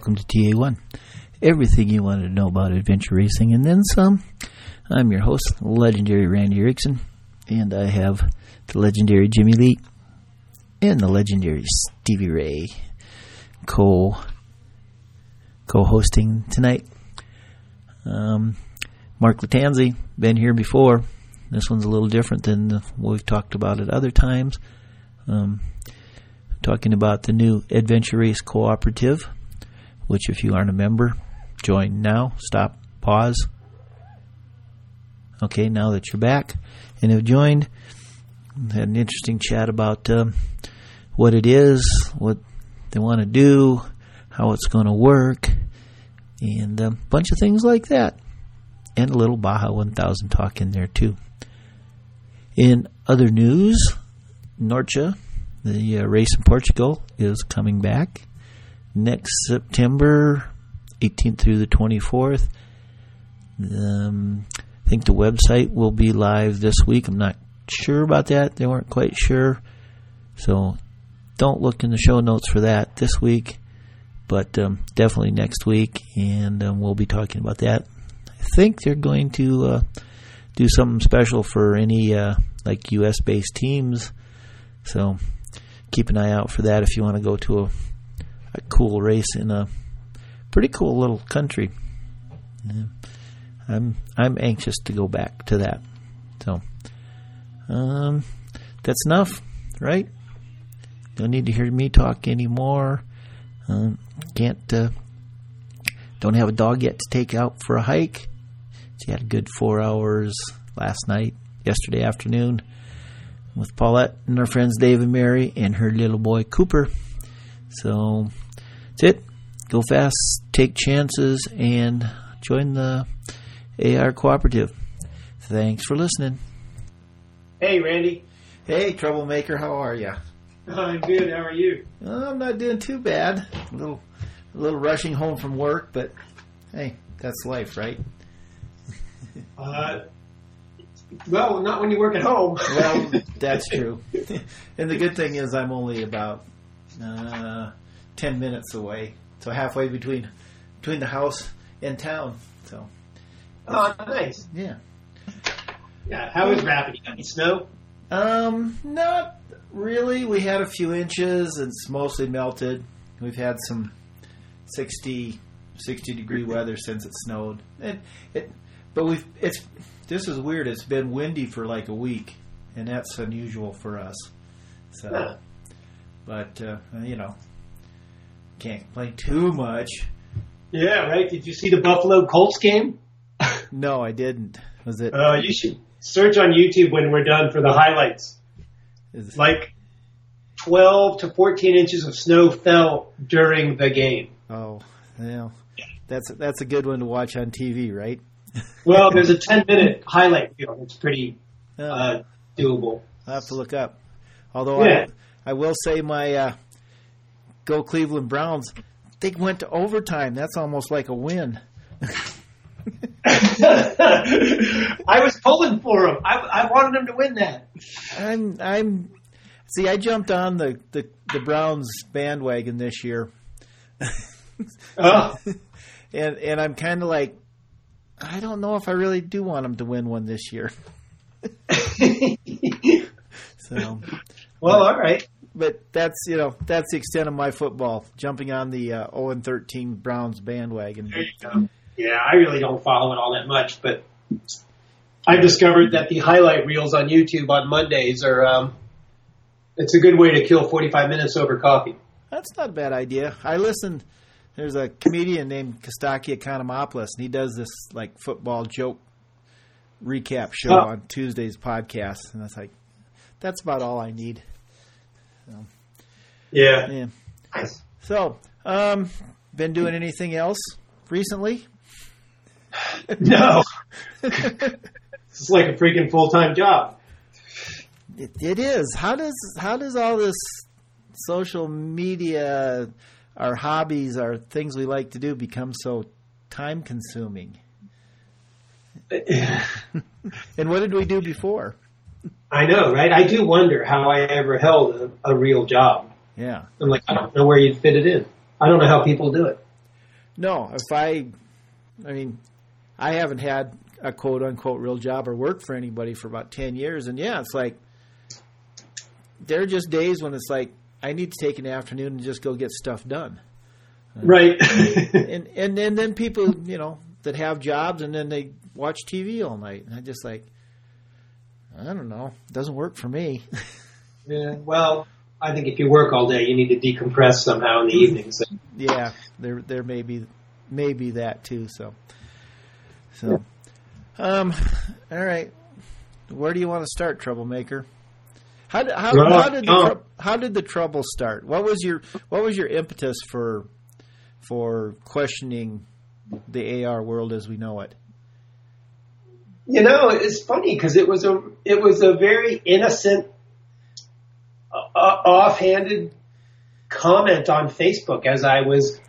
Welcome to TA1. Everything you wanted to know about adventure racing and then some. I'm your host, legendary Randy Erickson, and I have the legendary Jimmy Lee and the legendary Stevie Ray co co-hosting tonight. Um, Mark Lattanzi, been here before. This one's a little different than what we've talked about at other times. Um, talking about the new Adventure Race Cooperative, which, if you aren't a member, join now. Stop, pause. Okay, now that you're back and have joined, had an interesting chat about um, what it is, what they want to do, how it's going to work, and a bunch of things like that. And a little Baja 1000 talk in there, too. In other news, Norcha the uh, race in Portugal is coming back next September 18th through the 24th. Um, I think the website will be live this week. I'm not sure about that. They weren't quite sure. So don't look in the show notes for that this week, but um, definitely next week. And um, we'll be talking about that. I think they're going to uh, do something special for any uh, like U.S. based teams. So keep an eye out for that if you want to go to a, a cool race in a pretty cool little country. Yeah. I'm I'm anxious to go back to that. So, um, that's enough, right? Don't need to hear me talk anymore. Um, can't uh, don't have a dog yet to take out for a hike. She had a good four hours last night, yesterday afternoon with Paulette and her friends Dave and Mary and her little boy Cooper. So that's it. Go fast, take chances, and join the AR Cooperative. Thanks for listening. Hey, Randy. Hey, troublemaker. How are you? I'm good. How are you? I'm not doing too bad. A little, a little rushing home from work, but hey, that's life, right? uh, well, not when you work at home. well, that's true. and the good thing is, I'm only about uh, ten minutes away, so halfway between between the house and town. So, oh, nice. Yeah. Yeah. How is Rapid? You got any snow? Um, not really. We had a few inches. And it's mostly melted. We've had some 60, 60 degree weather since it snowed. It, it, but we've it's this is weird. It's been windy for like a week, and that's unusual for us. So, Huh. but uh, you know, can't complain too much. Yeah, right. Did you see the Buffalo Colts game? No, I didn't. Was it? Uh, you should search on YouTube when we're done for the highlights. is- Like 12 to 14 inches of snow fell during the game. oh, yeah. That's that's a good one to watch on TV, right? Well, there's a 10 minute highlight reel. It's pretty Oh, uh, doable. I'll have to look up. Although Yeah. I, I will say my uh, go Cleveland Browns, they went to overtime. That's almost like a win. I was pulling for him. I, I wanted him to win that. I'm I'm see. I jumped on the the, the Browns bandwagon this year, Oh, and and I'm kind of like, I don't know if I really do want them to win one this year. So, well, all right. But that's you know that's the extent of my football. Jumping on the uh, 0 and 13 Browns bandwagon. There you go. Yeah, I really don't follow it all that much, but I've discovered that the highlight reels on YouTube on Mondays are um, it's a good way to kill 45 minutes over coffee. That's not a bad idea. I listened. There's a comedian named Costaki Economopoulos, and he does this like football joke recap show Oh. on Tuesday's podcast, and that's like, that's about all I need. Yeah. Yeah. Nice. So, um, been doing anything else recently? No. it's like a freaking full time job. It, it is. How does how does all this social media, our hobbies, our things we like to do, become so time consuming? And what did we do before? I know, right? I do wonder how I ever held a, a real job. Yeah. I'm like, I don't know where you'd fit it in. I don't know how people do it. No, if I, I mean, I haven't had a quote unquote real job or work for anybody for about 10 years. And yeah, it's like, there are just days when it's like, I need to take an afternoon and just go get stuff done. Right. and, and, and then people, you know, that have jobs and then they watch TV all night. And I just like, I don't know. It doesn't work for me. yeah. Well, I think if you work all day, you need to decompress somehow in the evenings. Yeah, there there may be maybe that too. So, so, um, all right. Where do you want to start, troublemaker? How did how, how did the, how did the trouble start? What was your what was your impetus for for questioning the AR world as we know it? You know, it's funny because it was a it was a very innocent uh, offhanded comment on Facebook as I was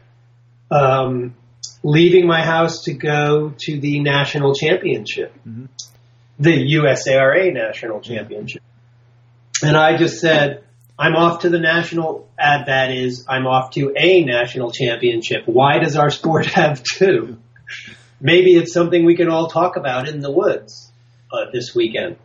um, leaving my house to go to the national championship, mm-hmm. the USARA national championship. And I just said, I'm off to the national, uh, that is, I'm off to a national championship. Why does our sport have two? Maybe it's something we can all talk about in the woods uh, this weekend.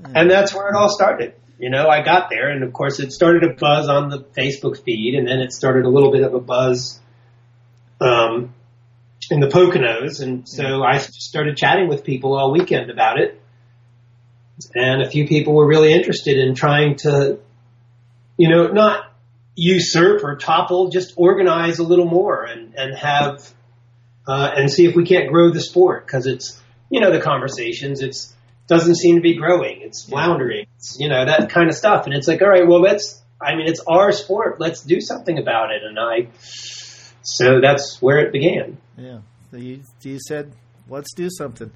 Mm-hmm. And that's where it all started you know, I got there and of course it started a buzz on the Facebook feed and then it started a little bit of a buzz, um, in the Poconos. And so I started chatting with people all weekend about it. And a few people were really interested in trying to, you know, not usurp or topple, just organize a little more and, and have, uh, and see if we can't grow the sport because it's, you know, the conversations, it's, doesn't seem to be growing. It's floundering. It's, you know, that kind of stuff. And it's like, all right, well, let's, I mean, it's our sport. Let's do something about it. And I, so that's where it began. Yeah. So you, you said, let's do something.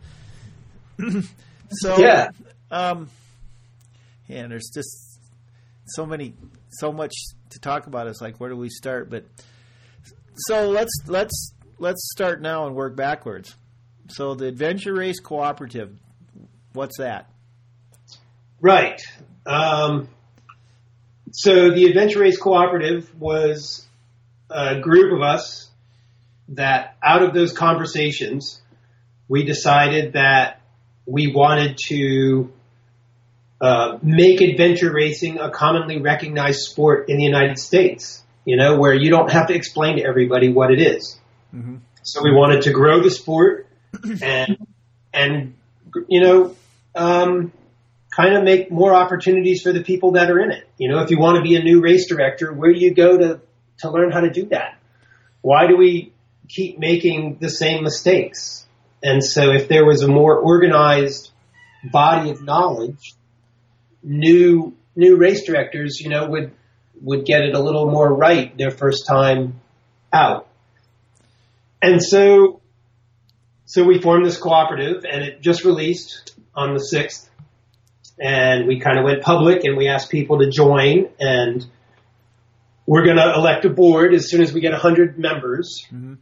so, yeah. Um, yeah, there's just so many, so much to talk about. It's like, where do we start? But so let's, let's, let's start now and work backwards. So the Adventure Race Cooperative, What's that? Right. Um, so the Adventure Race Cooperative was a group of us that out of those conversations, we decided that we wanted to uh, make adventure racing a commonly recognized sport in the United States, you know, where you don't have to explain to everybody what it is. Mm-hmm. So we wanted to grow the sport and, and, you know, um, kind of make more opportunities for the people that are in it. You know, if you want to be a new race director, where do you go to, to learn how to do that? Why do we keep making the same mistakes? And so if there was a more organized body of knowledge, new, new race directors, you know, would, would get it a little more right their first time out. And so, so we formed this cooperative and it just released on the 6th. And we kind of went public and we asked people to join and we're going to elect a board as soon as we get 100 members. Mm-hmm.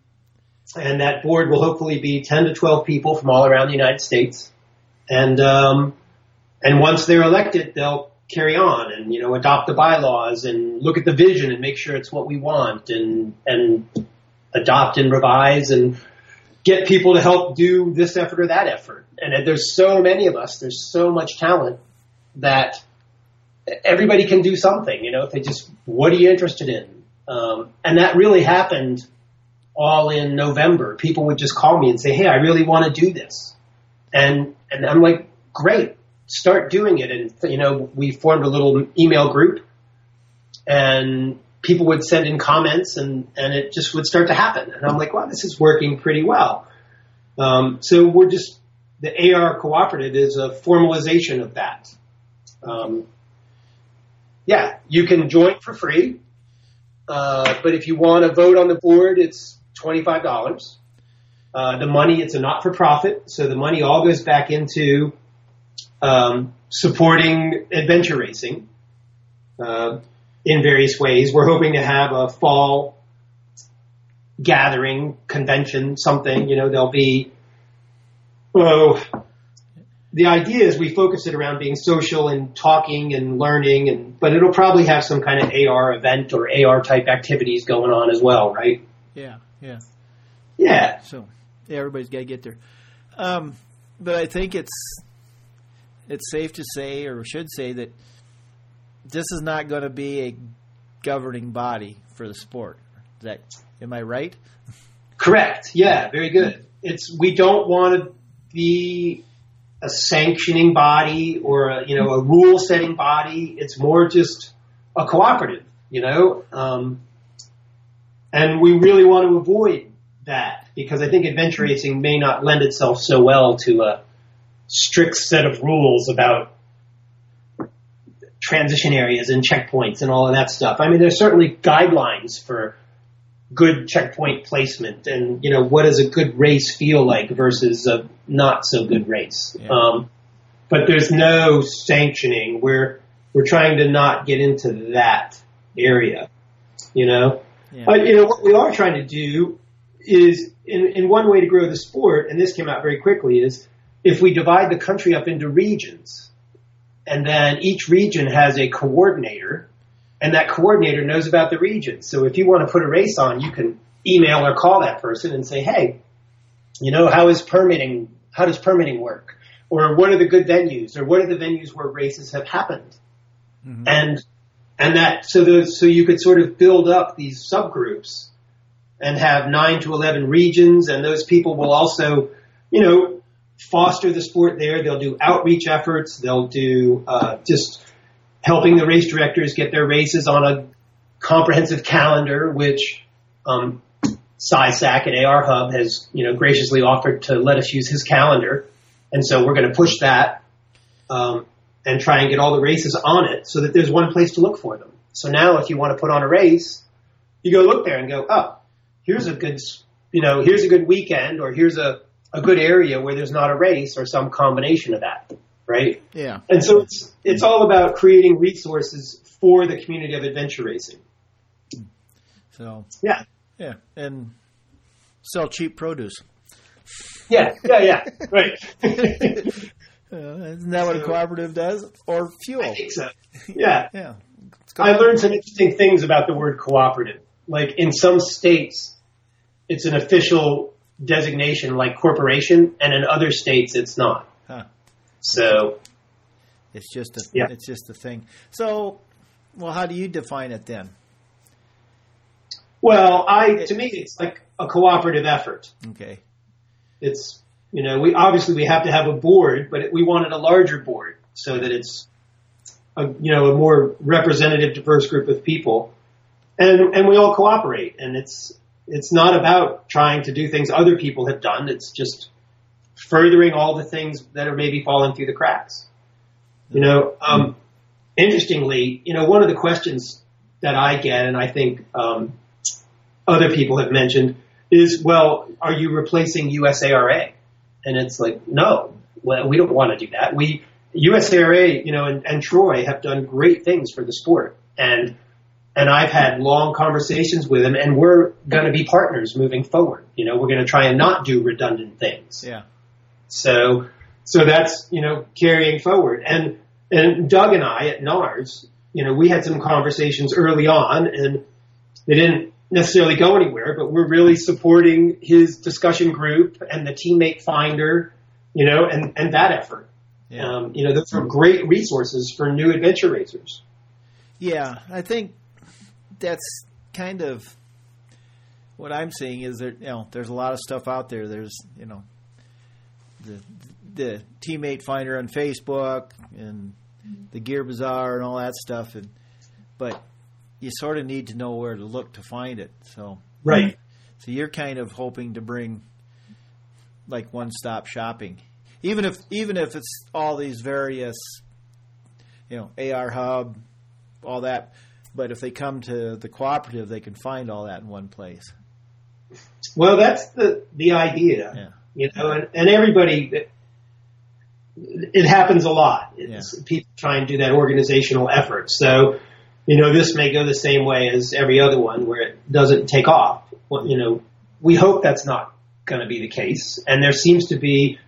And that board will hopefully be 10 to 12 people from all around the United States. And, um, and once they're elected, they'll carry on and, you know, adopt the bylaws and look at the vision and make sure it's what we want and, and adopt and revise and get people to help do this effort or that effort. And there's so many of us, there's so much talent that everybody can do something, you know, if they just, what are you interested in? Um, and that really happened all in November. People would just call me and say, Hey, I really want to do this. And, and I'm like, great, start doing it. And, you know, we formed a little email group and people would send in comments and, and it just would start to happen. And I'm like, wow, this is working pretty well. Um, so we're just, the AR cooperative is a formalization of that. Um, yeah, you can join for free. Uh, but if you want to vote on the board, it's $25. Uh, the money, it's a not for profit. So the money all goes back into, um, supporting adventure racing. Uh, in various ways. We're hoping to have a fall gathering, convention, something. You know, there'll be. Oh, the idea is we focus it around being social and talking and learning, and but it'll probably have some kind of AR event or AR type activities going on as well, right? Yeah, yeah. Yeah. So yeah, everybody's got to get there. Um, but I think it's it's safe to say, or should say, that this is not going to be a governing body for the sport. Is that am I right? Correct. Yeah, very good. It's we don't want to be a sanctioning body or a, you know a rule setting body. It's more just a cooperative, you know. Um, and we really want to avoid that because I think adventure racing may not lend itself so well to a strict set of rules about transition areas and checkpoints and all of that stuff. I mean, there's certainly guidelines for good checkpoint placement and you know what does a good race feel like versus a not so good race. Yeah. Um, but there's no sanctioning. We're we're trying to not get into that area. You know, Yeah. but you know what we are trying to do is in, in one way to grow the sport, and this came out very quickly, is if we divide the country up into regions, and then each region has a coordinator, and that coordinator knows about the region. So if you want to put a race on, you can email or call that person and say, hey, you know, how is permitting, how does permitting work? Or what are the good venues? Or what are the venues where races have happened? Mhm. and and that so those so you could sort of build up these subgroups and have nine to eleven regions, and those people will also, you know, foster the sport there. They'll do outreach efforts. They'll do uh, just helping the race directors get their races on a comprehensive calendar, which um, SciSac at AR Hub has, you know, graciously offered to let us use his calendar, and so we're going to push that. Um, and try and get all the races on it so that there's one place to look for them. So now if you want to put on a race, you go look there and go, oh, here's a good, you know, here's a good weekend or here's a, a good area where there's not a race or some combination of that, right? Yeah. And so it's, it's all about creating resources for the community of adventure racing. So Yeah. yeah, and sell cheap produce. Yeah, yeah, yeah, right. Uh, isn't that what a cooperative does? Or I fuel? think so. Yeah. Yeah. I learned some interesting things about the word cooperative. Like in some states, it's an official designation like corporation, and in other states, it's not. Huh. So, It's just a Yeah. it's just a thing. So, well, how do you define it then? well, I to me, it's like a cooperative effort. Okay. It's you know, we obviously we have to have a board, but we wanted a larger board so that it's a you know a more representative, diverse group of people, and and we all cooperate. And it's it's not about trying to do things other people have done. It's just furthering all the things that are maybe falling through the cracks. You know, um, interestingly, you know, one of the questions that I get, and I think um, other people have mentioned, is, well, are you replacing USARA? And it's like, no, well, we don't want to do that. We USARA, you know, and, and Troy have done great things for the sport, and and I've had long conversations with him, and we're going to be partners moving forward. You know, we're going to try and not do redundant things. Yeah. So, so that's, you know, carrying forward. And, and Doug and I at NARS, you know, we had some conversations early on and they didn't necessarily go anywhere, but we're really supporting his discussion group and the teammate finder, you know, and, and that effort. Yeah. Um, you know, those are great resources for new adventure racers. Yeah, I think that's kind of what I'm seeing is that you know there's a lot of stuff out there. There's you know the the teammate finder on Facebook and mm-hmm. the Gear Bazaar and all that stuff, and but you sort of need to know where to look to find it. So Right. so you're kind of hoping to bring like one stop shopping, even if even if it's all these various, you know, AR Hub, all that. But if they come to the cooperative, they can find all that in one place. Well, that's the, the idea. Yeah. you know, and, and everybody, it, it happens a lot. It's, People try and do that organizational effort. So, you know, this may go the same way as every other one where it doesn't take off. Well, you know, we hope that's not going to be the case. And there seems to be,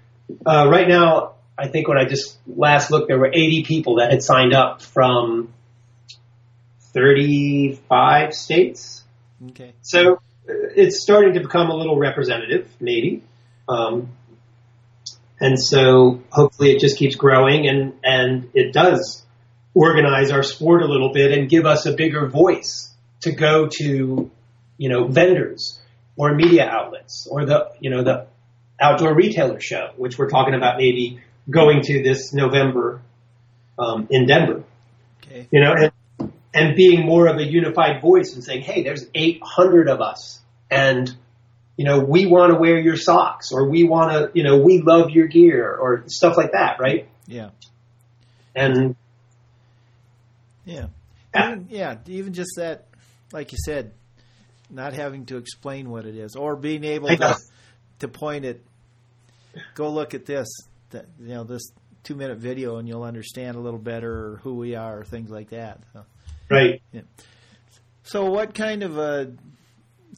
uh, right now, I think when I just last looked, there were 80 people that had signed up from 35 states. Okay. So it's starting to become a little representative, maybe. Um, and so hopefully it just keeps growing and, and it does organize our sport a little bit and give us a bigger voice to go to, you know, vendors or media outlets or the, you know, the outdoor retailer show, which we're talking about maybe going to this November um, in Denver. Okay. You know, and, and being more of a unified voice and saying, hey, there's 800 of us and you know, we want to wear your socks or we want to, you know, we love your gear or stuff like that, right? Yeah. And Yeah. Yeah. Even, yeah. Even just that, like you said, not having to explain what it is or being able to, to point it, go look at this, that, you know, this two minute video and you'll understand a little better who we are or things like that. So, right. so what kind of a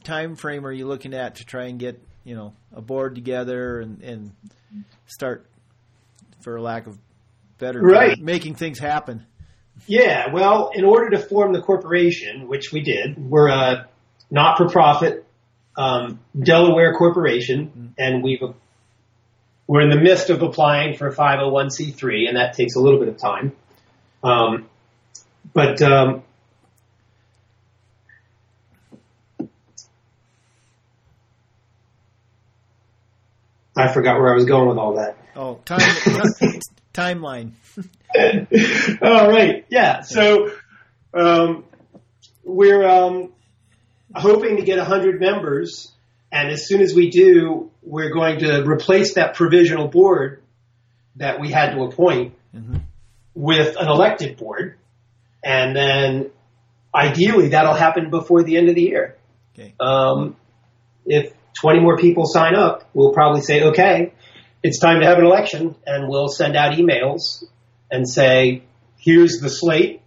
time frame are you looking at to try and get, you know, a board together and, and start, for lack of better, Right. making things happen? Yeah, well, in order to form the corporation, which we did, we're a not-for-profit um, Delaware corporation, and we've we're in the midst of applying for a 501c3, and that takes a little bit of time. Um, but um, I forgot where I was going with all that. Oh, time, ti- timeline. All right. Yeah. So um, we're um, hoping to get 100 members, and as soon as we do, we're going to replace that provisional board that we had to appoint Mhm. with an elected board, and then ideally that'll happen before the end of the year. Okay. Um, if 20 more people sign up, we'll probably say, okay, it's time to have an election, and we'll send out emails and say, here's the slate.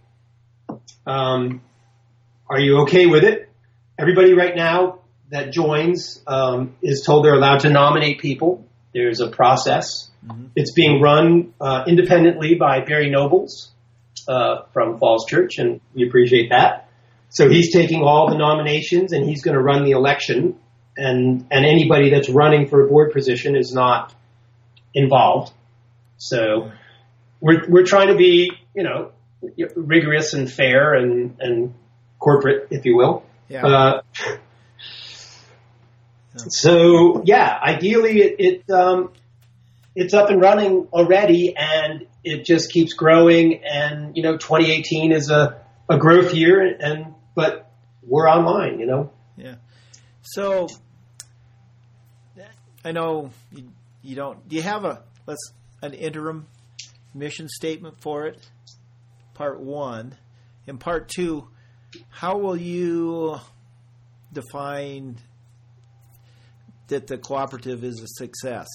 Um, are you okay with it? Everybody right now that joins um, is told they're allowed to nominate people. There's a process. Mhm. It's being run uh, independently by Barry Nobles uh, from Falls Church, and we appreciate that. So he's taking all the nominations and he's going to run the election, and and anybody that's running for a board position is not involved. So we're we're trying to be you know rigorous and fair and and corporate, if you will. Yeah. Uh, so yeah, ideally it, it um, it's up and running already, and it just keeps growing. And you know, 2018 is a a growth year, and but we're online, you know. Yeah. So I know you, you don't. Do you have a let's an interim mission statement for it? Part one, and part two. How will you define that the cooperative is a success?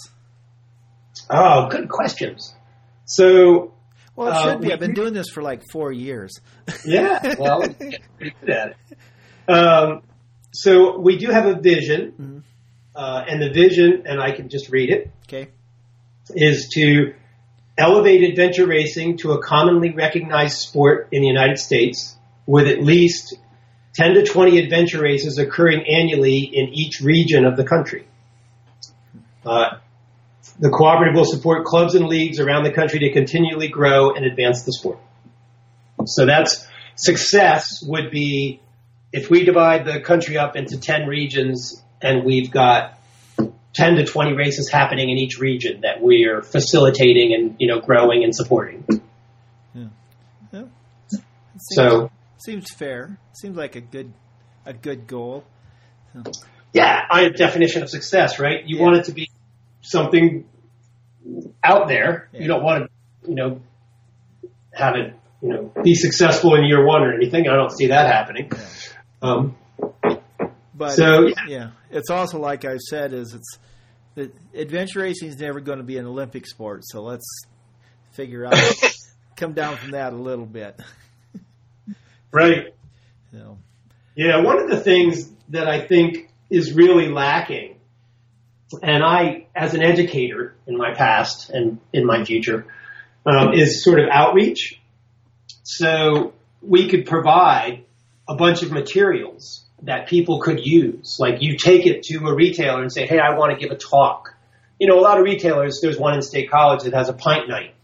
Oh, good questions. So Well, it Uh, should be. I've been doing this for like four years. yeah, well, pretty good at it. Um, so we do have a vision, Mhm. uh, and the vision, and I can just read it. Okay. is to elevate adventure racing to a commonly recognized sport in the United States with at least 10 to 20 adventure races occurring annually in each region of the country. Uh, the cooperative will support clubs and leagues around the country to continually grow and advance the sport. So that's success would be if we divide the country up into 10 regions and we've got 10 to 20 races happening in each region that we're facilitating and, you know, growing and supporting. Yeah. It seems, So, seems fair. Seems like a good a good goal. yeah, I definition of success, right? You Yeah. want it to be something out there. Yeah. You don't want to, you know, have it, you know, be successful in year one or anything. I don't see that happening. Um, But So, yeah. yeah, it's also like I've said is it's adventure racing is never going to be an Olympic sport. So let's figure out come down from that a little bit. right. Know. Yeah, one of the things that I think is really lacking, and I, as an educator in my past and in my future, um, is sort of outreach. So we could provide a bunch of materials that people could use. Like you take it to a retailer and say, "Hey, I want to give a talk." You know, a lot of retailers. There's one in State College that has a pint night,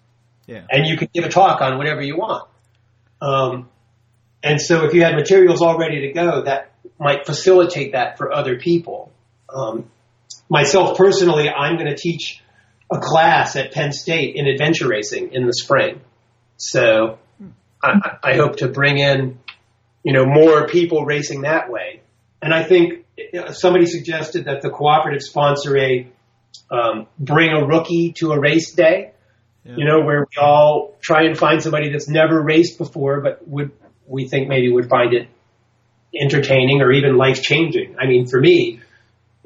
Yeah. and you can give a talk on whatever you want. Um, and so, if you had materials all ready to go, that might facilitate that for other people. Um, myself personally, I'm going to teach a class at Penn State in adventure racing in the spring. So I, I hope to bring in, you know, more people racing that way. And I think somebody suggested that the cooperative sponsor a um, bring a rookie to a race day. Yeah. You know, where we all try and find somebody that's never raced before, but would we think maybe would find it entertaining or even life changing. I mean, for me,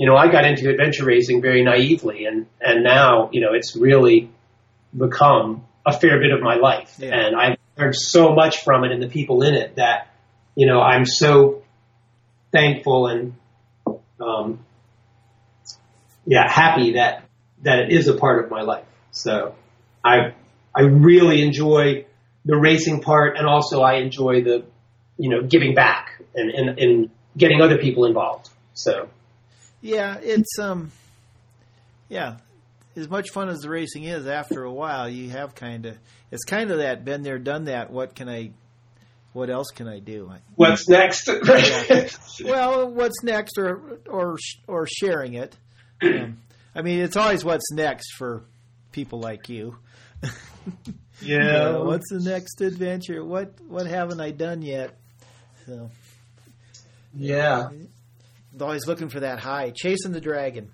you know, I got into adventure racing very naively, and and now you know it's really become a fair bit of my life, Yeah. and I've learned so much from it and the people in it that you know I'm so thankful and um, yeah happy that that it is a part of my life. So I I really enjoy the racing part, and also I enjoy the you know giving back and and, and getting other people involved. So. Yeah, it's um, yeah, as much fun as the racing is. After a while, you have kind of it's kind of that been there, done that. What can I? What else can I do? What's next? Well, what's next, or or or sharing it. Um, I mean, it's always what's next for people like you. You know, what's the next adventure? What what haven't I done yet? So, yeah. Always looking for that high, chasing the dragon.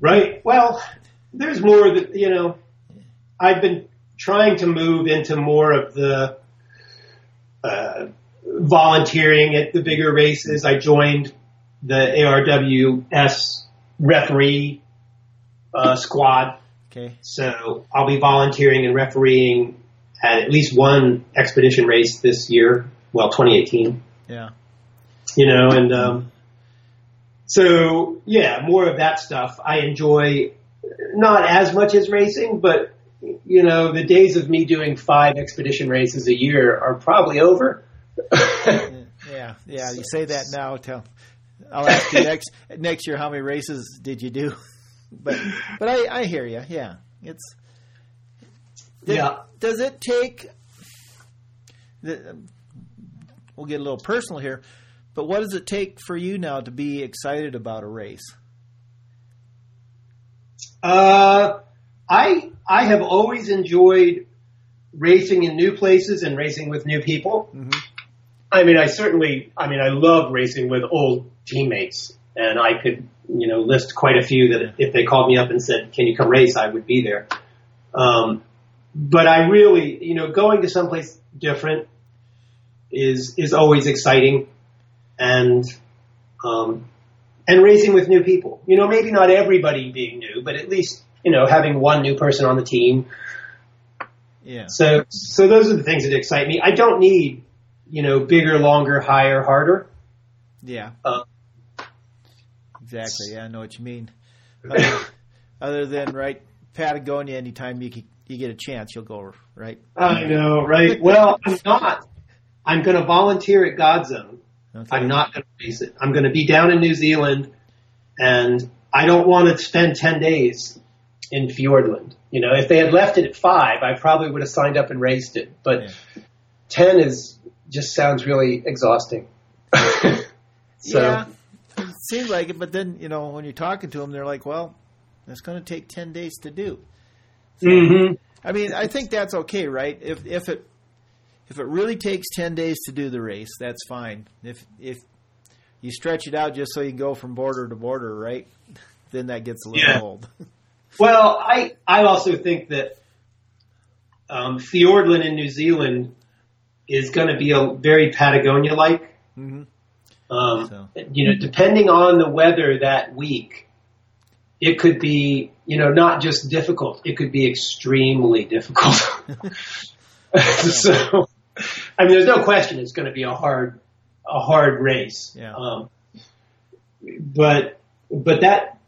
Right. Well, there's more that you know. I've been trying to move into more of the uh, volunteering at the bigger races. I joined the ARWS referee uh, squad, Okay. so I'll be volunteering and refereeing at at least one expedition race this year. Well, 2018 Yeah. You know, and um, so yeah, more of that stuff. I enjoy not as much as racing, but you know, the days of me doing five expedition races a year are probably over. Yeah, yeah. You say that now. Tell. I'll ask you next next year how many races did you do? But but I, I hear you. Yeah, it's. Did- Yeah. Does it take? The, we'll get a little personal here, but what does it take for you now to be excited about a race? Uh, I I have always enjoyed racing in new places and racing with new people. Mhm. I mean, I certainly, I mean, I love racing with old teammates, and I could, you know, list quite a few that if they called me up and said, "Can you come race?" I would be there. Um, but I really, you know, going to someplace different is is always exciting, and um, and racing with new people. You know, maybe not everybody being new, but at least you know having one new person on the team. Yeah, So so those are the things that excite me. I don't need you know bigger, longer, higher, harder. yeah, Uh, exactly. Yeah, I know what you mean. Other, other than right, Patagonia. Anytime you can, you get a chance, you'll go right. I know, right? Well, I'm not. I'm going to volunteer at Godzone. Okay. I'm not going to race it. I'm going to be down in New Zealand, and I don't want to spend ten days in Fiordland. You know, if they had left it at five, I probably would have signed up and raced it. But Yeah. ten is just sounds really exhausting. so Yeah, it seems like it, but then you know when you're talking to them, they're like, "Well, it's going to take ten days to do." hmm I mean, I think that's okay, right? If if it if it really takes ten days to do the race, that's fine. If if you stretch it out just so you can go from border to border, right? Then that gets a little Yeah. old. Well, I I also think that um, Fiordland in New Zealand is going to be a very Patagonia like. hmm Um, So. You know, depending on the weather that week, it could be you know not just difficult; it could be extremely difficult. so, I mean, there's no question it's going to be a hard a hard race. Yeah. Um, but but that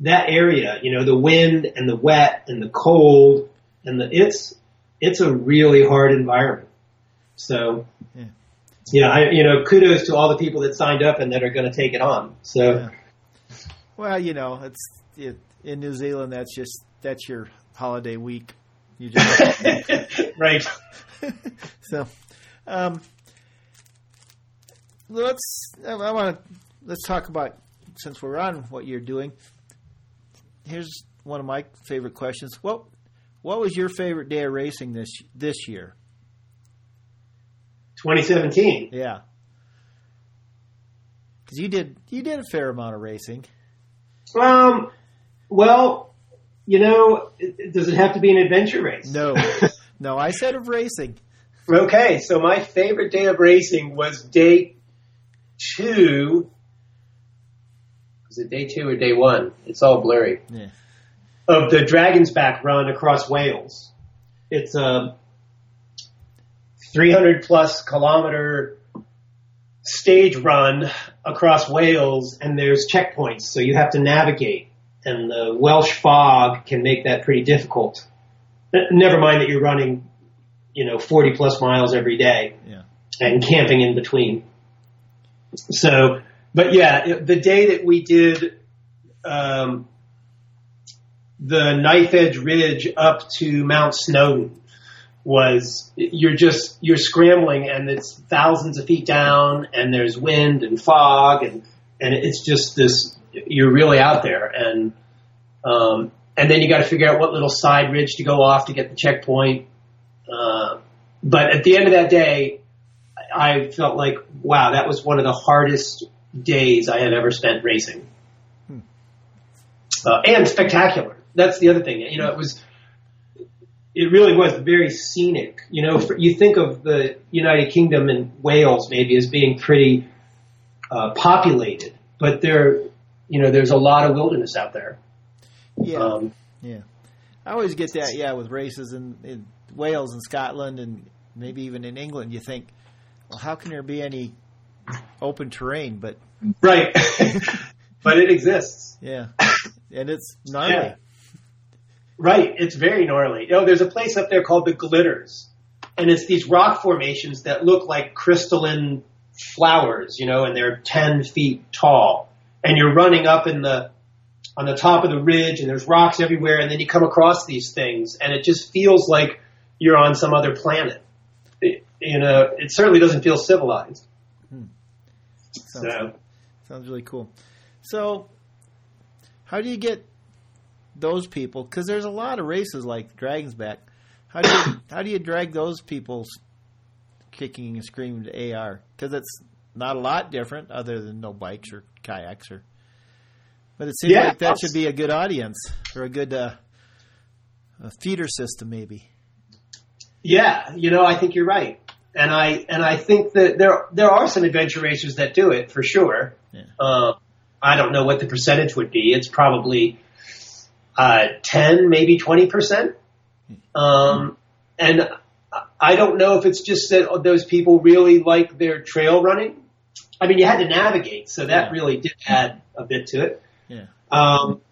that area, you know, the wind and the wet and the cold and the it's it's a really hard environment. So yeah, I, you know, kudos to all the people that signed up and that are going to take it on. So, Yeah. Well, you know, it's it, in New Zealand. That's just that's your holiday week. You just right. so. Um, let's. I want to let's talk about since we're on what you're doing. Here's one of my favorite questions. What what was your favorite day of racing this this year? 2017. Yeah, because you did you did a fair amount of racing. Um, well, you know, does it have to be an adventure race? No, no, I said of racing. Okay, so my favorite day of racing was day two. Was it day two or day one? It's all blurry. Yeah. Of the Dragon's Back run across Wales. It's a 300 plus kilometer stage run across Wales, and there's checkpoints, so you have to navigate. And the Welsh fog can make that pretty difficult. Never mind that you're running, you know, 40 plus miles every day Yeah. and camping in between. So, but yeah, it- the day that we did um, the Knife Edge Ridge up to Mount Snowdon was you're just you're scrambling and it's thousands of feet down and there's wind and fog and and it's just this you're really out there and um, and then you got to figure out what little side ridge to go off to get the checkpoint. But at the end of that day, I felt like, wow, that was one of the hardest days I have ever spent racing. Uh, and spectacular. That's the other thing. You know, it was, it really was very scenic. You know, for, you think of the United Kingdom and Wales maybe as being pretty uh, populated, but there, you know, there's a lot of wilderness out there. Yeah. Um, Yeah, I always get that. Yeah, with races in, in Wales and Scotland and maybe even in England, you think, well, how can there be any open terrain? But right. but it exists. yeah, and it's gnarly. Yeah. Right. It's very gnarly. You know, there's a place up there called the Glyders, and it's these rock formations that look like crystalline flowers, you know, and they're 10 feet tall. And you're running up in the, on the top of the ridge, and there's rocks everywhere, and then you come across these things, and it just feels like you're on some other planet. It, you know, it certainly doesn't feel civilized. Sounds, So, sounds really cool. So, how do you get those people? Because there's a lot of races like Dragon's Back. How do you how do you drag those people kicking and screaming to AR? Because it's not a lot different, other than no bikes or kayaks or. But it seems Yeah. like that should be a good audience or a good uh, a feeder system, maybe. Yeah, you know, I think you're right, and I and I think that there there are some adventure racers that do it for sure. Yeah. Uh, I don't know what the percentage would be. It's probably uh, ten, maybe twenty percent. Um, and I don't know if it's just that those people really like their trail running. I mean, you had to navigate, so that Yeah. really did add a bit to it. Yeah. Um,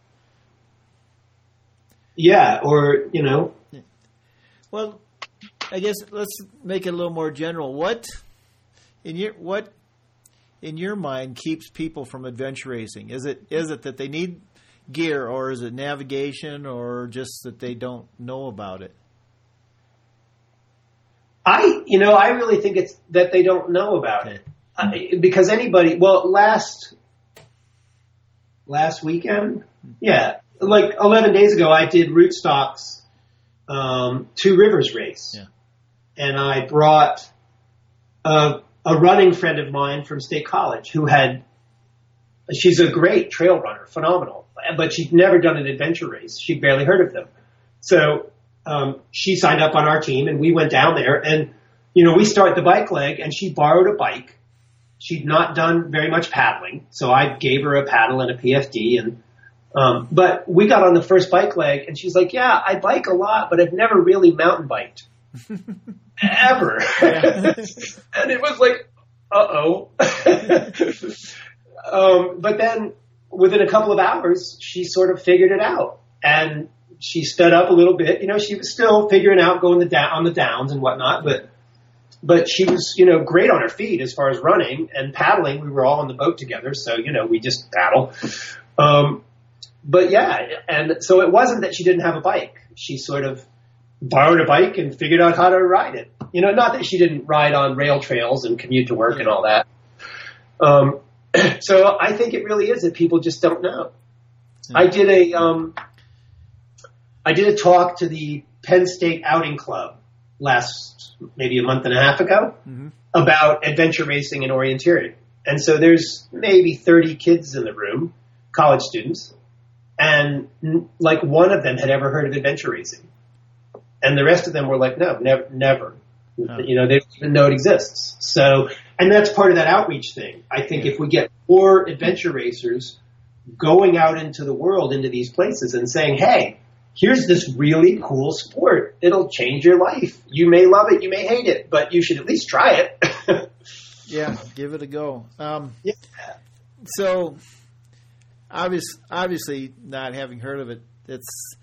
yeah, or you know, Well, I guess let's make it a little more general. What in your what in your mind keeps people from adventure racing? Is it is it that they need gear, or is it navigation, or just that they don't know about it? I, you know, I really think it's that they don't know about Okay. it I, because anybody. Well, last last weekend, yeah, like eleven days ago, I did Rootstock's um, Two Rivers race, Yeah. And I brought a, a running friend of mine from State College who had. She's a great trail runner, phenomenal, but she'd never done an adventure race. She'd barely heard of them. So um, she signed up on our team and we went down there and, you know, we start the bike leg and she borrowed a bike. She'd not done very much paddling. So I gave her a paddle and a PFD and, um, but we got on the first bike leg and she's like, yeah, I bike a lot, but I've never really mountain biked. Ever. and it was like, uh oh. um, but then within a couple of hours, she sort of figured it out and she sped up a little bit. You know, she was still figuring out going the down on the downs and whatnot, but but she was, you know, great on her feet as far as running and paddling. We were all on the boat together, so you know, we just paddle. Um, but yeah, and so it wasn't that she didn't have a bike. She sort of borrowed a bike and figured out how to ride it. You know, not that she didn't ride on rail trails and commute to work and all that. Um, so I think it really is that people just don't know. I did a um, I did a talk to the Penn State Outing Club last maybe a month and a half ago Mm-hmm. about adventure racing and orienteering. And so there's maybe 30 kids in the room, college students, and like one of them had ever heard of adventure racing. And the rest of them were like, no, never, never. Oh. You know, they don't even know it exists. So, and that's part of that outreach thing. I think if we get more adventure racers going out into the world, into these places and saying, hey, here's this really cool sport. It'll change your life. You may love it, you may hate it, but you should at least try it. Yeah, give it a go. Um, Yeah. So, obvious, obviously, not having heard of it, that's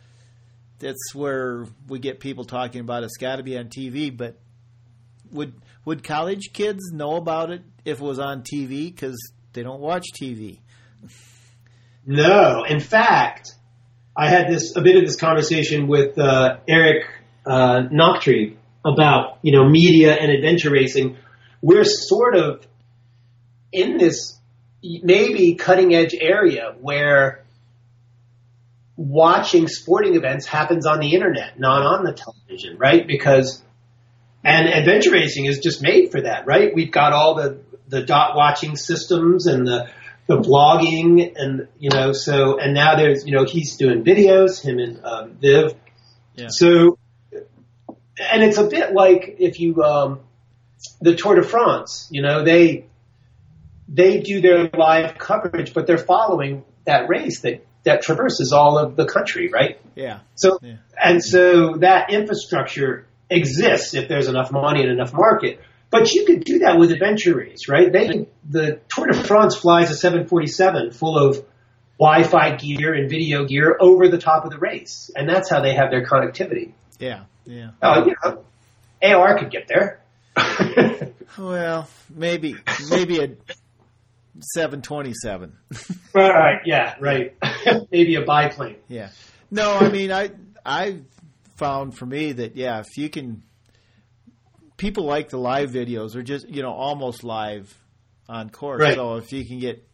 that's where we get people talking about. It's got to be on TV. But would would college kids know about it if it was on TV? Because they don't watch TV. no, in fact, I had this a bit of this conversation with uh, Eric uh, Noctree about you know media and adventure racing. We're sort of in this maybe cutting edge area where watching sporting events happens on the internet, not on the television, right? Because and adventure racing is just made for that, right? We've got all the the dot watching systems and the the blogging and you know so and now there's you know he's doing videos him and um, Viv Yeah. so and it's a bit like if you um, the Tour de France you know they they do their live coverage but they're following that race that that traverses all of the country right Yeah. so Yeah. and so that infrastructure exists if there's enough money and enough market. But you could do that with adventure race, right? They the Tour de France flies a 747 full of Wi-Fi gear and video gear over the top of the race, and that's how they have their connectivity. Yeah. Yeah. Oh, you know, AOR could get there. Well, maybe maybe a seven twenty seven. right, yeah, right. Maybe a biplane. Yeah. No, I mean, I I found for me that yeah, if you can, people like the live videos or just you know almost live on course. Right. So if you can get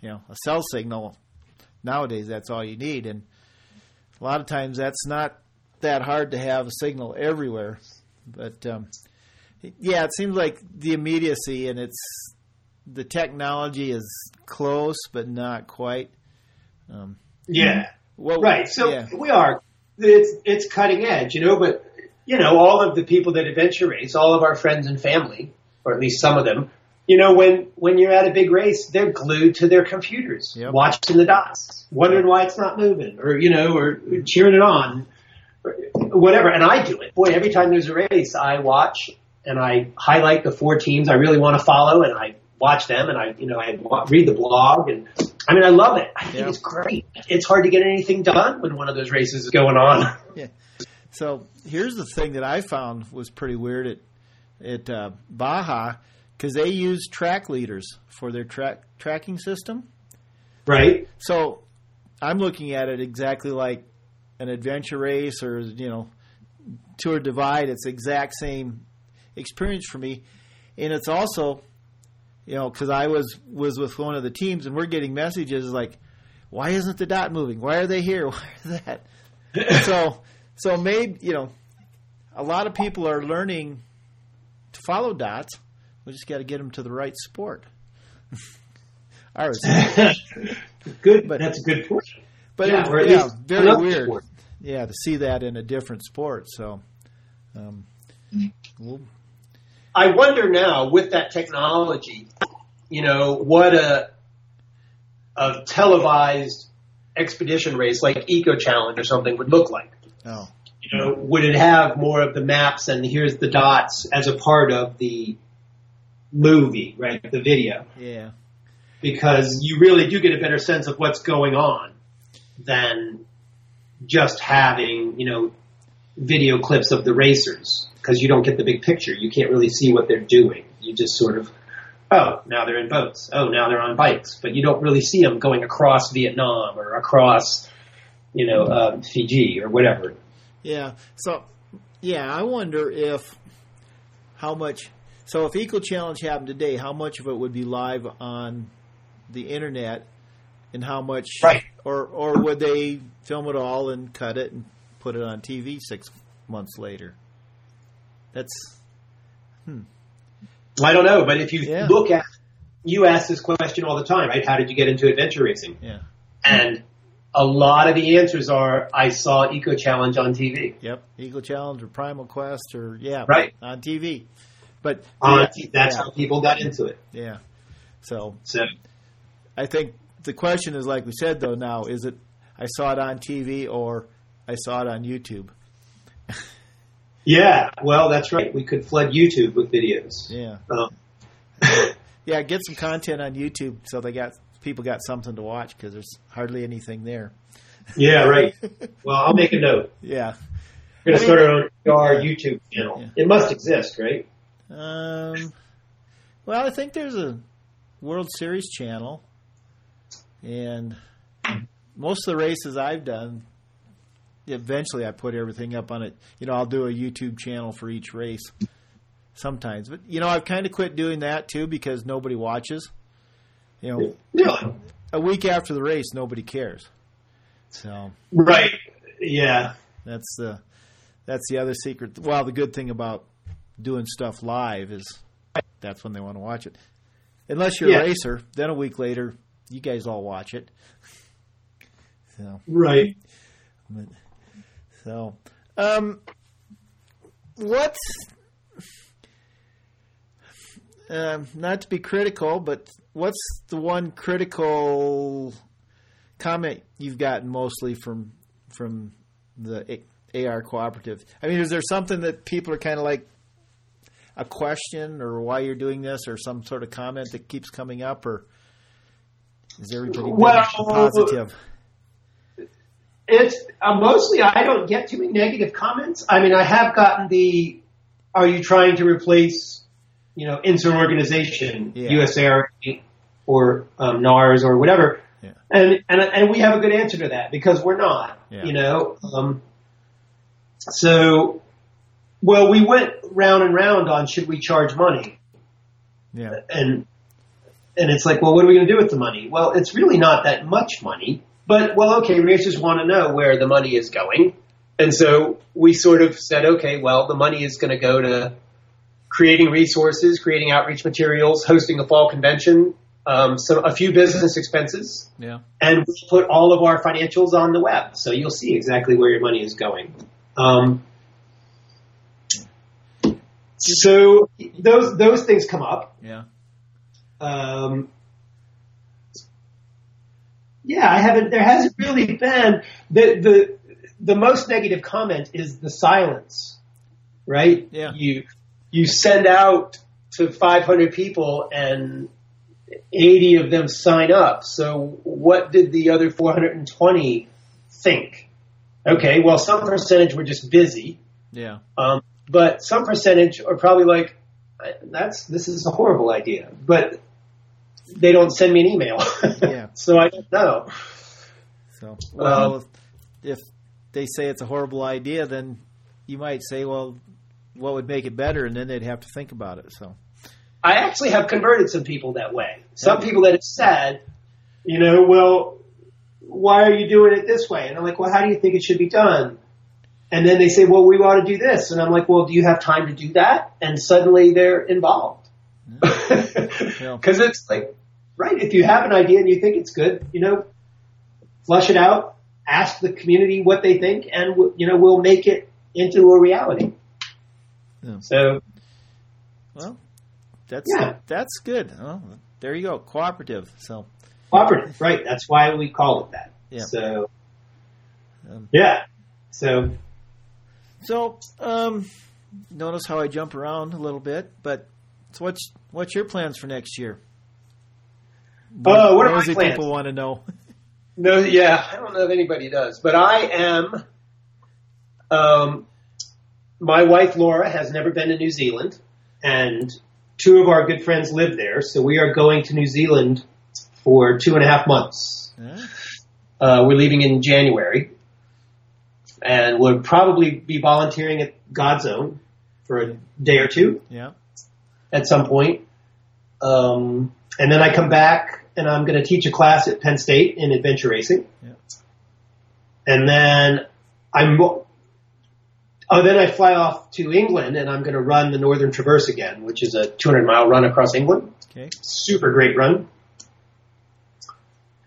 you know a cell signal nowadays, that's all you need, and a lot of times that's not that hard to have a signal everywhere. But um, yeah, it seems like the immediacy and it's the technology is close but not quite. Um, Yeah. well, Right. So yeah. we are. It's it's cutting edge, you know. But you know, all of the people that adventure race, all of our friends and family, or at least some of them, you know, when when you're at a big race, they're glued to their computers, Yep. watching the dots, wondering why it's not moving, or you know, or cheering it on, or whatever. And I do it. Boy, every time there's a race, I watch and I highlight the four teams I really want to follow, and I watch them, and I you know I read the blog and. I mean, I love it. I think Yeah. it's great. It's hard to get anything done when one of those races is going on. So here's the thing that I found was pretty weird at at uh, Baja because they use TrackLeaders for their track tracking system. Right? So I'm looking at it exactly like an adventure race or you know Tour Divide. It's the exact same experience for me, and it's also you know because I was was with one of the teams and we're getting messages like, why isn't the dot moving? Why are they here? Why is that? so so maybe you know a lot of people are learning to follow dots. We just got to get them to the right sport. Ours, good, But- that's a good point. but Yeah, it- yeah, very weird. sport. Yeah, to see that in a different sport. So, um, we'll, I wonder now with that technology, you know, what a a televised expedition race like Eco Challenge or something would look like. oh, You know, would it have more of the maps and here's the dots as a part of the movie, right? The video. yeah, because you really do get a better sense of what's going on than just having, you know, video clips of the racers. because you don't get the big picture. You can't really see what they're doing. You just sort of, oh, now they're in boats. Oh, now they're on bikes. But you don't really see them going across Vietnam or across, you know, um, Fiji or whatever. Yeah. So, yeah, I wonder if how much. So, if Eco Challenge happened today, how much of it would be live on the internet, and how much, Right. or or would they film it all and cut it and put it on TV six months later? That's I don't know, but if you Yeah. look at, you ask this question all the time, right? How did you get into adventure racing? yeah. And a lot of the answers are, I saw Eco Challenge on TV. Yep, Eco Challenge or Primal Quest or yeah, Right. on TV. But On yeah, that's yeah, how people got into it. yeah. So So, I think the question is like we said though. Now is it I saw it on TV or I saw it on YouTube? yeah, well, that's right. We could flood YouTube with videos. Yeah, Um, yeah. Get some content on YouTube so they got people got something to watch because there's hardly anything there. yeah, right. Well, I'll make a note. Yeah. We're going to start our own our YouTube channel. Yeah. It must exist, right? Um. Well, I think there's a World Series channel, and most of the races I've done, eventually I put everything up on it. You know, I'll do a YouTube channel for each race sometimes, but you know, I've kind of quit doing that too because nobody watches. You know, Yeah. a week after the race, nobody cares. So Right. Yeah. that's the that's the other secret. Well, the good thing about doing stuff live is that's when they want to watch it. Unless you're Yeah. a racer, then a week later, you guys all watch it. So, Right. but, so, um, what? Um, not to be critical, but what's the one critical comment you've gotten mostly from from the A- AR cooperative? I mean, is there something that people are kind of like a question or why you're doing this or some sort of comment that keeps coming up or is everybody Well, positive? It's uh, mostly I don't get too many negative comments. I mean, I have gotten the "Are you trying to replace, you know, insert organization, Yeah. USAR or um, NARS or whatever?" Yeah. And and and we have a good answer to that because we're not. Yeah. You know, um, so well, we went round and round on should we charge money, Yeah. and and it's like, well, what are we going to do with the money? Well, it's really not that much money, but well, okay, racers want to know where the money is going, and so we sort of said, okay, well, the money is going to go to creating resources, creating outreach materials, hosting a fall convention, um, so a few business expenses, Yeah. and we put all of our financials on the web, so you'll see exactly where your money is going. Um, so those those things come up. Yeah. Um, yeah, I haven't. There hasn't really been the the the most negative comment is the silence, right? Yeah. You you send out to 500 people and 80 of them sign up. So what did the other 420 think? Okay, well, some percentage were just busy. Yeah. Um, but some percentage are probably like, that's this is a horrible idea, but they don't send me an email, Yeah. So I don't know. So, well, Um, if they say it's a horrible idea, then you might say, well, what would make it better? And then they'd have to think about it. So, I actually have converted some people that way. Some people that have said, you know, well, why are you doing it this way? And I'm like, well, how do you think it should be done? And then they say, well, we ought to do this. And I'm like, well, do you have time to do that? And suddenly they're involved. Yeah. Because it's like, right, if you have an idea and you think it's good, you know, flush it out, ask the community what they think, and, we'll- you know, we'll make it into a reality. Yeah. So, well, that's Yeah. that's good. Well, there you go, cooperative. So, cooperative, right? That's why we call it that. Yeah. So, Um, yeah. So, so um, notice how I jump around a little bit, but so what's what's your plans for next year? Oh, what are my plans? people want to know. No, yeah, I don't know if anybody does, but I am. Um, my wife Laura has never been to New Zealand, and two of our good friends live there, so we are going to New Zealand for two and a half months. Uh, we're leaving in January, and we'll probably be volunteering at GODZone for a day or two Yeah. at some point. Um, and then I come back and I'm going to teach a class at Penn State in adventure racing. Yeah. And then I'm, oh, then I fly off to England and I'm going to run the Northern Traverse again, which is a 200 mile run across England. Okay. Super great run.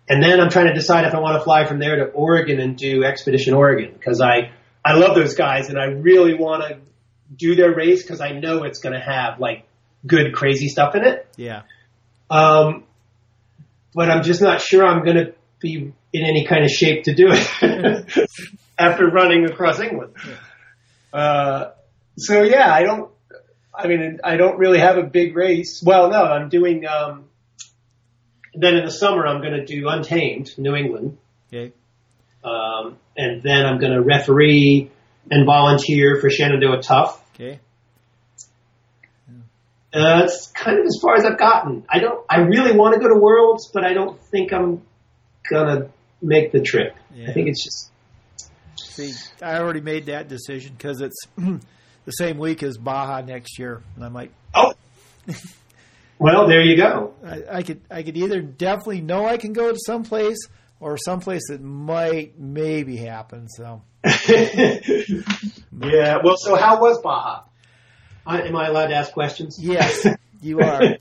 And then I'm trying to decide if I want to fly from there to Oregon and do Expedition Oregon because I, I love those guys and I really want to do their race because I know it's going to have like good crazy stuff in it. Yeah. Um, but I'm just not sure I'm going to be in any kind of shape to do it after running across England. Uh, so yeah, I don't. I mean, I don't really have a big race. Well, no, I'm doing. Um, then in the summer, I'm going to do Untamed, New England, Okay. um, and then I'm going to referee and volunteer for Shenandoah Tough. Okay. Uh, that's kind of as far as I've gotten. I don't. I really want to go to Worlds, but I don't think I'm gonna make the trip. Yeah. I think it's just. See, I already made that decision because it's the same week as Baja next year, and I'm like, Oh. well, there you go. I, I could, I could either definitely know I can go to some place or someplace that might maybe happen. So yeah. Well, so how was Baja? I, am I allowed to ask questions? yes, you are.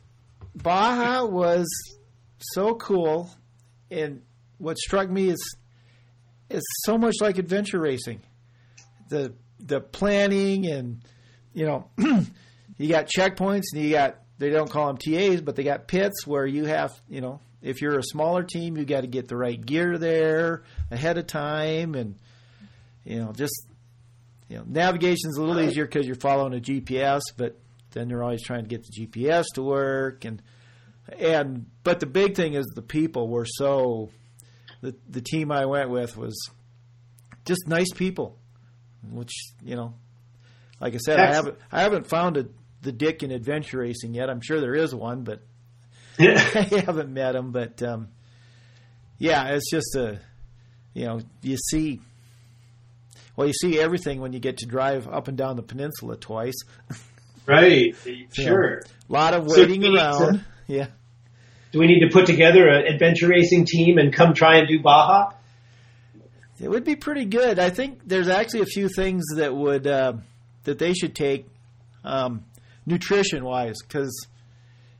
Baja was so cool, and what struck me is it's so much like adventure racing. The the planning and you know you got checkpoints and you got they don't call them TAs, but they got pits where you have you know if you're a smaller team, you got to get the right gear there ahead of time, and you know just you know navigation's a little easier because you're following a GPS, but then they're always trying to get the GPS to work and and but the big thing is the people were so the the team I went with was just nice people, which you know, like I said, I haven't I haven't found a, the dick in adventure racing yet. I'm sure there is one, but yeah. I haven't met him. But um, yeah, it's just a you know you see. Well, you see everything when you get to drive up and down the peninsula twice. right. Sure. A lot of So waiting you need to- around. Yeah. Do we need to put together an adventure racing team and come try and do Baja? It would be pretty good. I think there's actually a few things that would uh, that they should take um, nutrition wise because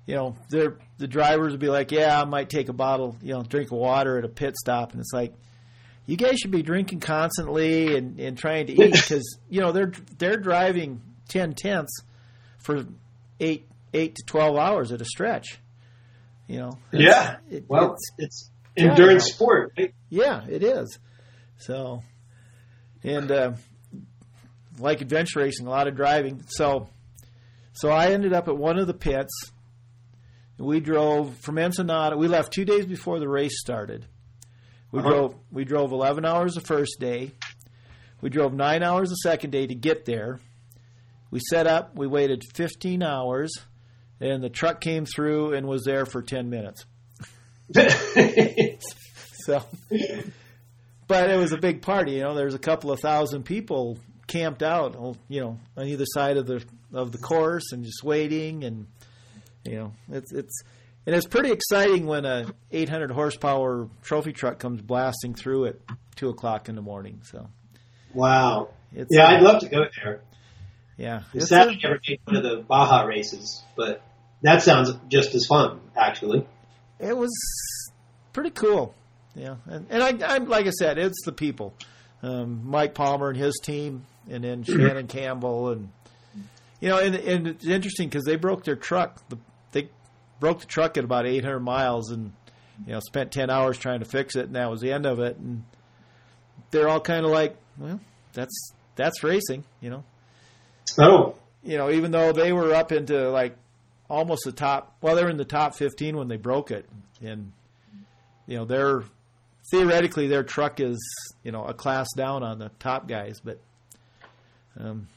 you know they're the drivers would be like, yeah, I might take a bottle, you know, drink of water at a pit stop, and it's like you guys should be drinking constantly and, and trying to eat because you know they're they're driving ten tenths for eight eight to twelve hours at a stretch. You know, Yeah. it- Well, it's- it's endurance sport. Right? yeah, it is. So, and uh, like adventure racing, a lot of driving. So, so I ended up at one of the pits. We drove from Ensenada. We left two days before the race started. We Uh-huh. drove. We drove eleven hours the first day. We drove nine hours the second day to get there. We set up. We waited fifteen hours, and the truck came through and was there for ten minutes. So, but it was a big party. You know, there's a couple of thousand people camped out, you know, on either side of the of the course and just waiting, and you know, it's it's and it's pretty exciting when a 800 horsepower trophy truck comes blasting through at two o'clock in the morning. So, wow. it's Yeah, uh, I'd love to go there. yeah, it's Sadly, a- never made one of the Baja races, but that sounds just as fun, actually. it was pretty cool. Yeah, and, and I, I'm like I said, it's the people, um, Mike Palmer and his team, and then Shannon Campbell, and you know, and, and it's interesting because they broke their truck. The, broke the truck at about 800 miles, and you know, spent 10 hours trying to fix it, and that was the end of it. And they're all kind of like, well, that's that's racing, you know. Oh, You know, even though they were up into like almost the top. Well, they were in the top 15 when they broke it, and you know, they're theoretically their truck is you know a class down on the top guys, but um,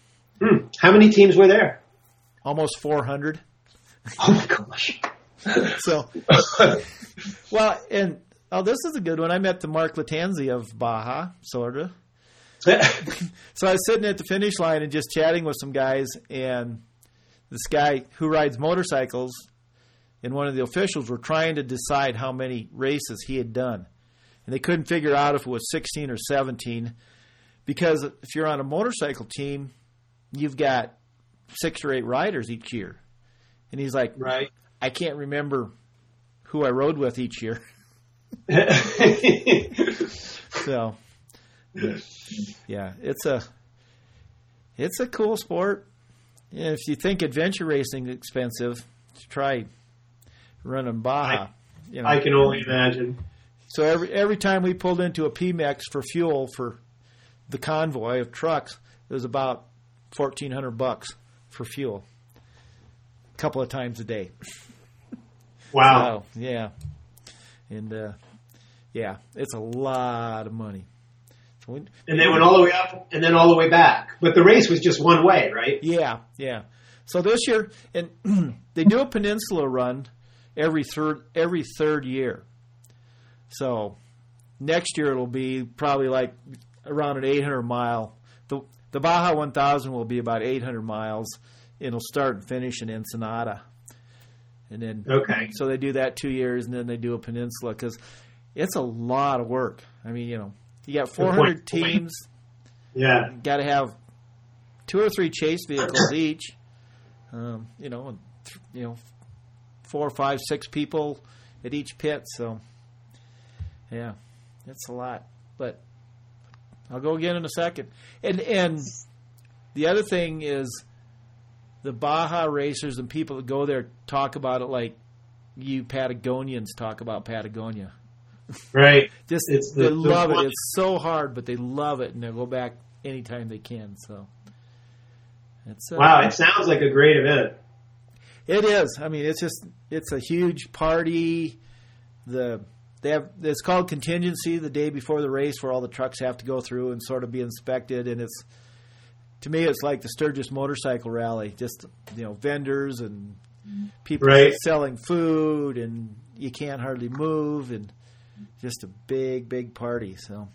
Hmm. How many teams were there? Almost 400. Oh my gosh. So, well, and oh, this is a good one. I met the Mark Lattanzi of Baja, sort of. So I was sitting at the finish line and just chatting with some guys, and this guy who rides motorcycles and one of the officials were trying to decide how many races he had done. And they couldn't figure out if it was 16 or 17 because if you're on a motorcycle team, you've got six or eight riders each year. And he's like, right. I can't remember who I rode with each year. so, yeah, it's a it's a cool sport. Yeah, if you think adventure racing is expensive, try running Baja. I, you know. I can only imagine. So every every time we pulled into a Pemex for fuel for the convoy of trucks, it was about fourteen hundred bucks for fuel. A couple of times a day. Wow. So, yeah. And uh, yeah, it's a lot of money. So we, and they went all the way up and then all the way back. But the race was just one way, right? Yeah, yeah. So this year, and they do a peninsula run every third every third year. So next year it'll be probably like around an 800 mile. The the Baja 1000 will be about 800 miles. It'll start and finish in Ensenada, and then Okay. so they do that two years, and then they do a peninsula because it's a lot of work. I mean, you know, you got 400 teams. Yeah. Got to have two or three chase vehicles each. Um, you know, and th- you know, four, five, six people at each pit. So, yeah, it's a lot. But I'll go again in a second. And and the other thing is the Baja racers and people that go there talk about it like you Patagonians talk about Patagonia. Right. Just It's they the- love it. It's so hard, but they love it, and they'll go back anytime they can. So it's uh, Wow. It sounds like a great event. It is. I mean, it's just it's a huge party. The they have it's called contingency the day before the race, where all the trucks have to go through and sort of be inspected, and it's to me it's like the Sturgis Motorcycle Rally, just you know vendors and people Right. selling food, and you can't hardly move, and just a big big party. So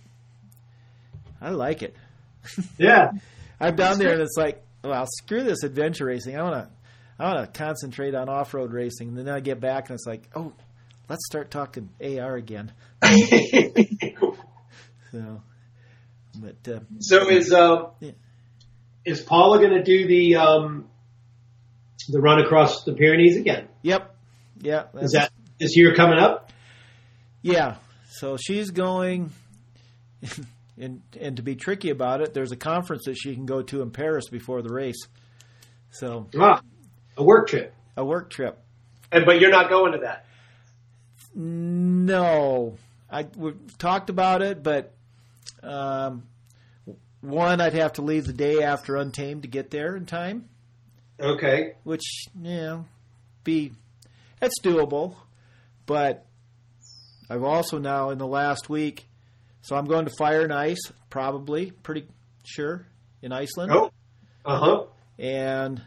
I like it. Yeah. I'm down there and it's like, well, screw this adventure racing. I want to, I want to concentrate on off road racing. And then I get back and it's like, oh, let's start talking AR again. So, but uh, so is um Yeah. Is Paula going to do the um the run across the Pyrenees again? yep, yeah, Is that this year coming up? yeah. So she's going, and and to be tricky about it, there's a conference that she can go to in Paris before the race. So Ah, a work trip. a work trip. And but you're not going to that. No, I we've talked about it, but um, one, I'd have to leave the day after Untamed to get there in time, Okay. which you know, be that's doable. But I've also now in the last week, so I'm going to Fire and Ice, probably pretty sure in Iceland, Oh. Uh huh. and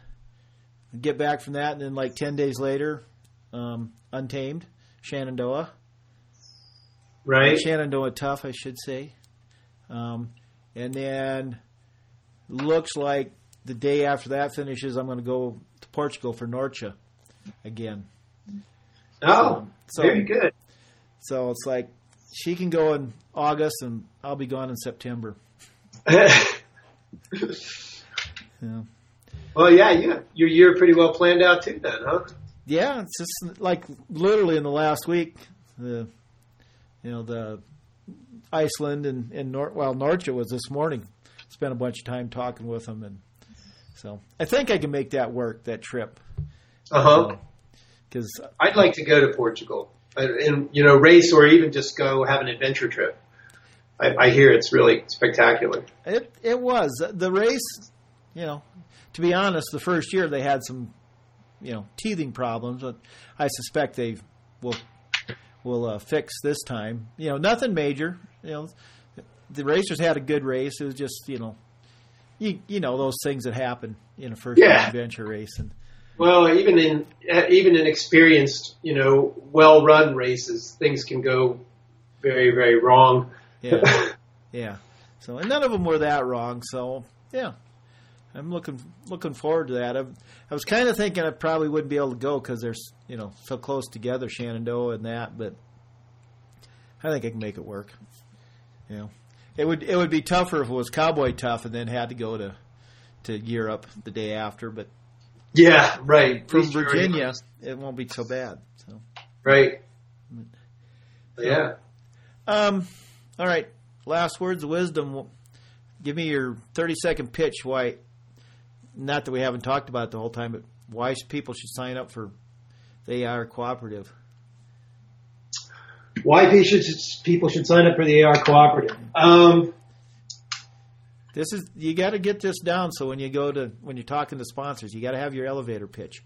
get back from that, and then like ten days later, um, Untamed, Shenandoah. Right. Shenandoah Tough, I should say. Um, and then looks like the day after that finishes, I'm going to go to Portugal for Norcha again. Oh, So- very good. So it's like she can go in August, and I'll be gone in September. Yeah, well, yeah, you your year pretty well planned out too, then, huh? yeah it's just like literally in the last week, the you know the Iceland and and Nor- well Norcha was this morning. Spent a bunch of time talking with them, and so I think I can make that work. That trip Uh huh. because I'd like to go to Portugal and, and you know race or even just go have an adventure trip. I, I hear it's really spectacular. it it was the race. You know, to be honest, the first year they had some you know teething problems, but I suspect they will will uh, fix this time. You know, nothing major. You know, the racers had a good race. It was just you know you you know those things that happen in a first Yeah. adventure race, and Well, even in even in experienced, you know, well-run races, things can go very, very wrong. yeah, yeah. So and none of them were that wrong. So yeah, I'm looking looking forward to that. I, I was kind of thinking I probably wouldn't be able to go because they're you know so close together, Shenandoah and that, but I think I can make it work. You know, it would it would be tougher if it was cowboy tough and then had to go to to Europe the day after, but yeah, right. from At least you're- Virginia, it won't be so bad. So, right? Yeah. um, all right. Last words of wisdom. Give me your thirty second pitch. Why? Not that we haven't talked about it the whole time, but why people should sign up for the AR cooperative. Why people should people should sign up for the AR cooperative? Um, This is you got to get this down. So when you go to when you're talking to sponsors, you got to have your elevator pitch.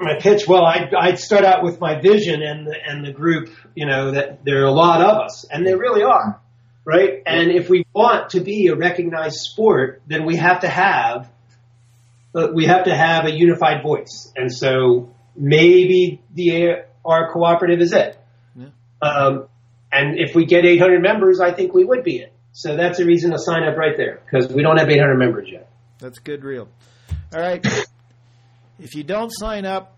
my pitch. Well, I'd, I'd start out with my vision and the, and the group. You know that there are a lot of us, and there really are, right? And if we want to be a recognized sport, then we have to have uh, we have to have a unified voice. And so maybe the AR cooperative is it. Um, and if we get 800 members, I think we would be it. So that's a reason to sign up right there because we don't have 800 members yet. That's good, real. All right. if you don't sign up,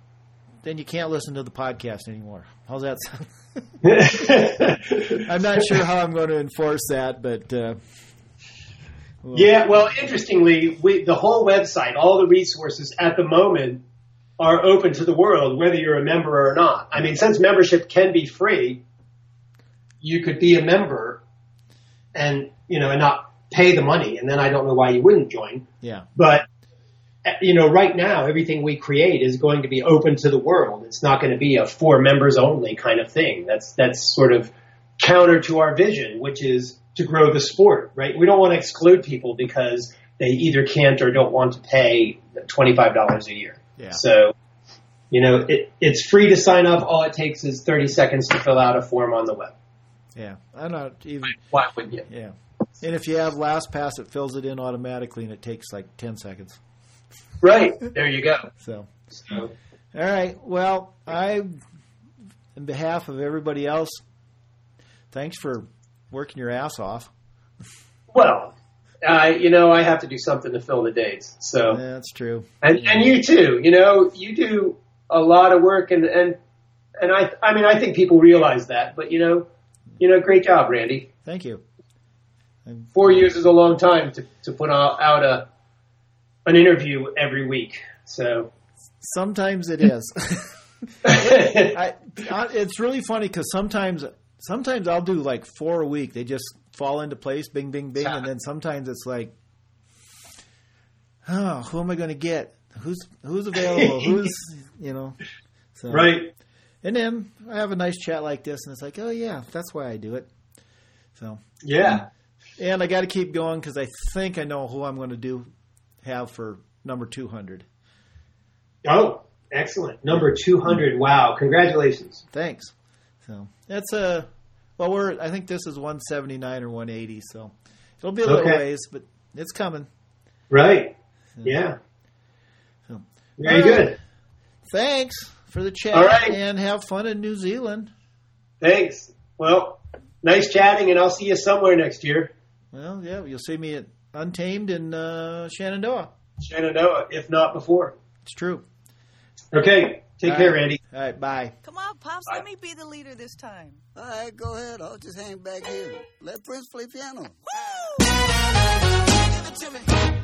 then you can't listen to the podcast anymore. How's that sound? I'm not sure how I'm going to enforce that, but uh, well, Yeah, well, interestingly, we, the whole website, all the resources at the moment are open to the world, whether you're a member or not. I mean, since membership can be free, you could be a member and, you know, and not pay the money. And then I don't know why you wouldn't join. yeah, But, you know, right now, everything we create is going to be open to the world. It's not going to be a for members only kind of thing. That's, that's sort of counter to our vision, which is to grow the sport, right? We don't want to exclude people because they either can't or don't want to pay $25 a year. yeah, So, you know, it, it's free to sign up. All it takes is 30 seconds to fill out a form on the web. Yeah. I'm not even. Why wouldn't you? Yeah, and if you have LastPass, it fills it in automatically, and it takes like ten seconds. Right. There you go. So, So, all right. Well, I, in behalf of everybody else, thanks for working your ass off. well, uh, you know, I have to do something to fill the days. So, That's true. and, and you too, you know, you do a lot of work and, and, and I, I mean, I think people realize that, but you know, you know, great job, Randy. Thank you. And Four years is a long time to, to put out, out a, an interview every week. So, sometimes it is. I, I, it's really funny because sometimes, sometimes I'll do like four a week. They just fall into place, bing, bing, bing, and then sometimes it's like, oh, who am I going to get? Who's who's available? Who's you know? So, right. And then I have a nice chat like this, and it's like, oh yeah, that's why I do it. So, Yeah. and I got to keep going because I think I know who I'm going to do have for number two hundred. Oh, excellent. Number 200. Wow. Congratulations. Thanks. So that's a well, we're I think this is 179 or 180, so it'll be a little Okay. ways, but it's coming. Right. Yeah. So, Very right. good. Thanks for the chat All right. and have fun in New Zealand. Thanks. Well, nice chatting, and I'll see you somewhere next year. Well, yeah, you'll see me at Untamed in uh, Shenandoah. Shenandoah, if not before. It's true. Okay. Take All care, right. Randy. All right, bye. Come on, Pops, let me be the leader this time. All right, go ahead. I'll just hang back here. Let Prince play piano. Woo! Give it to me.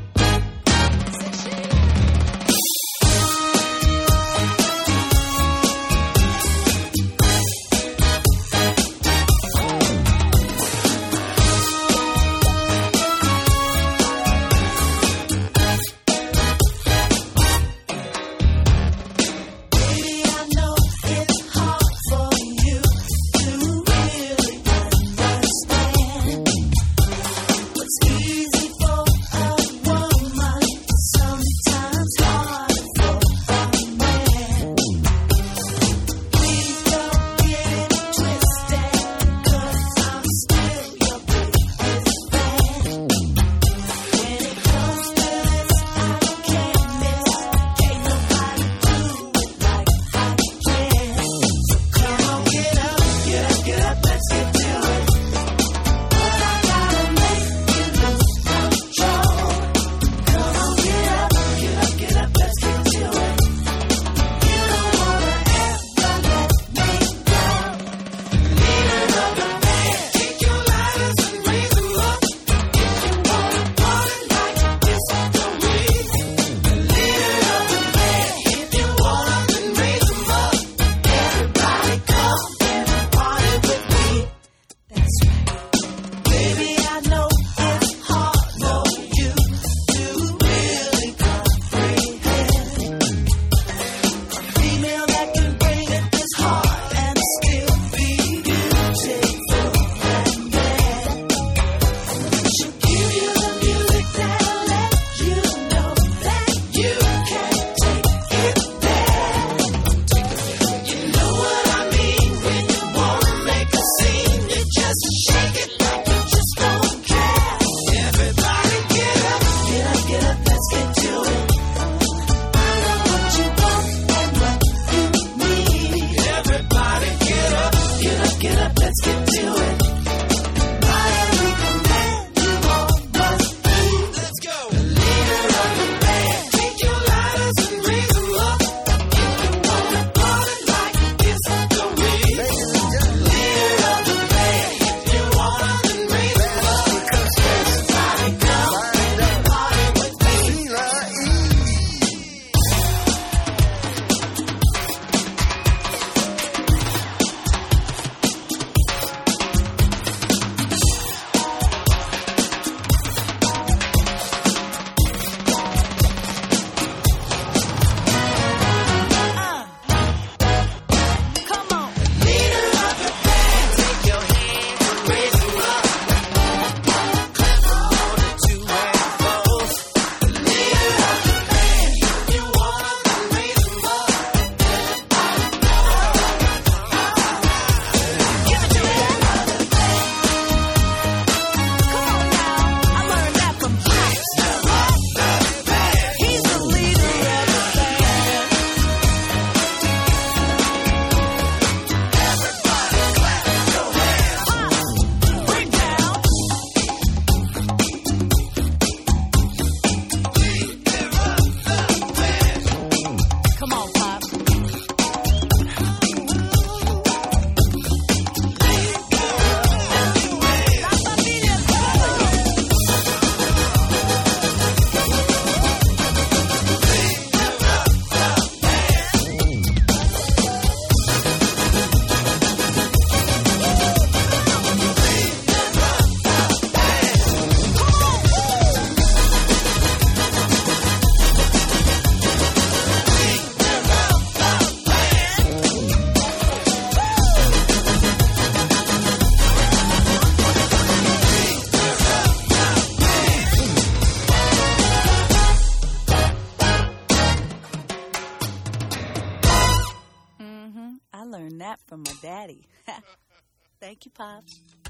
Thank you, Pops.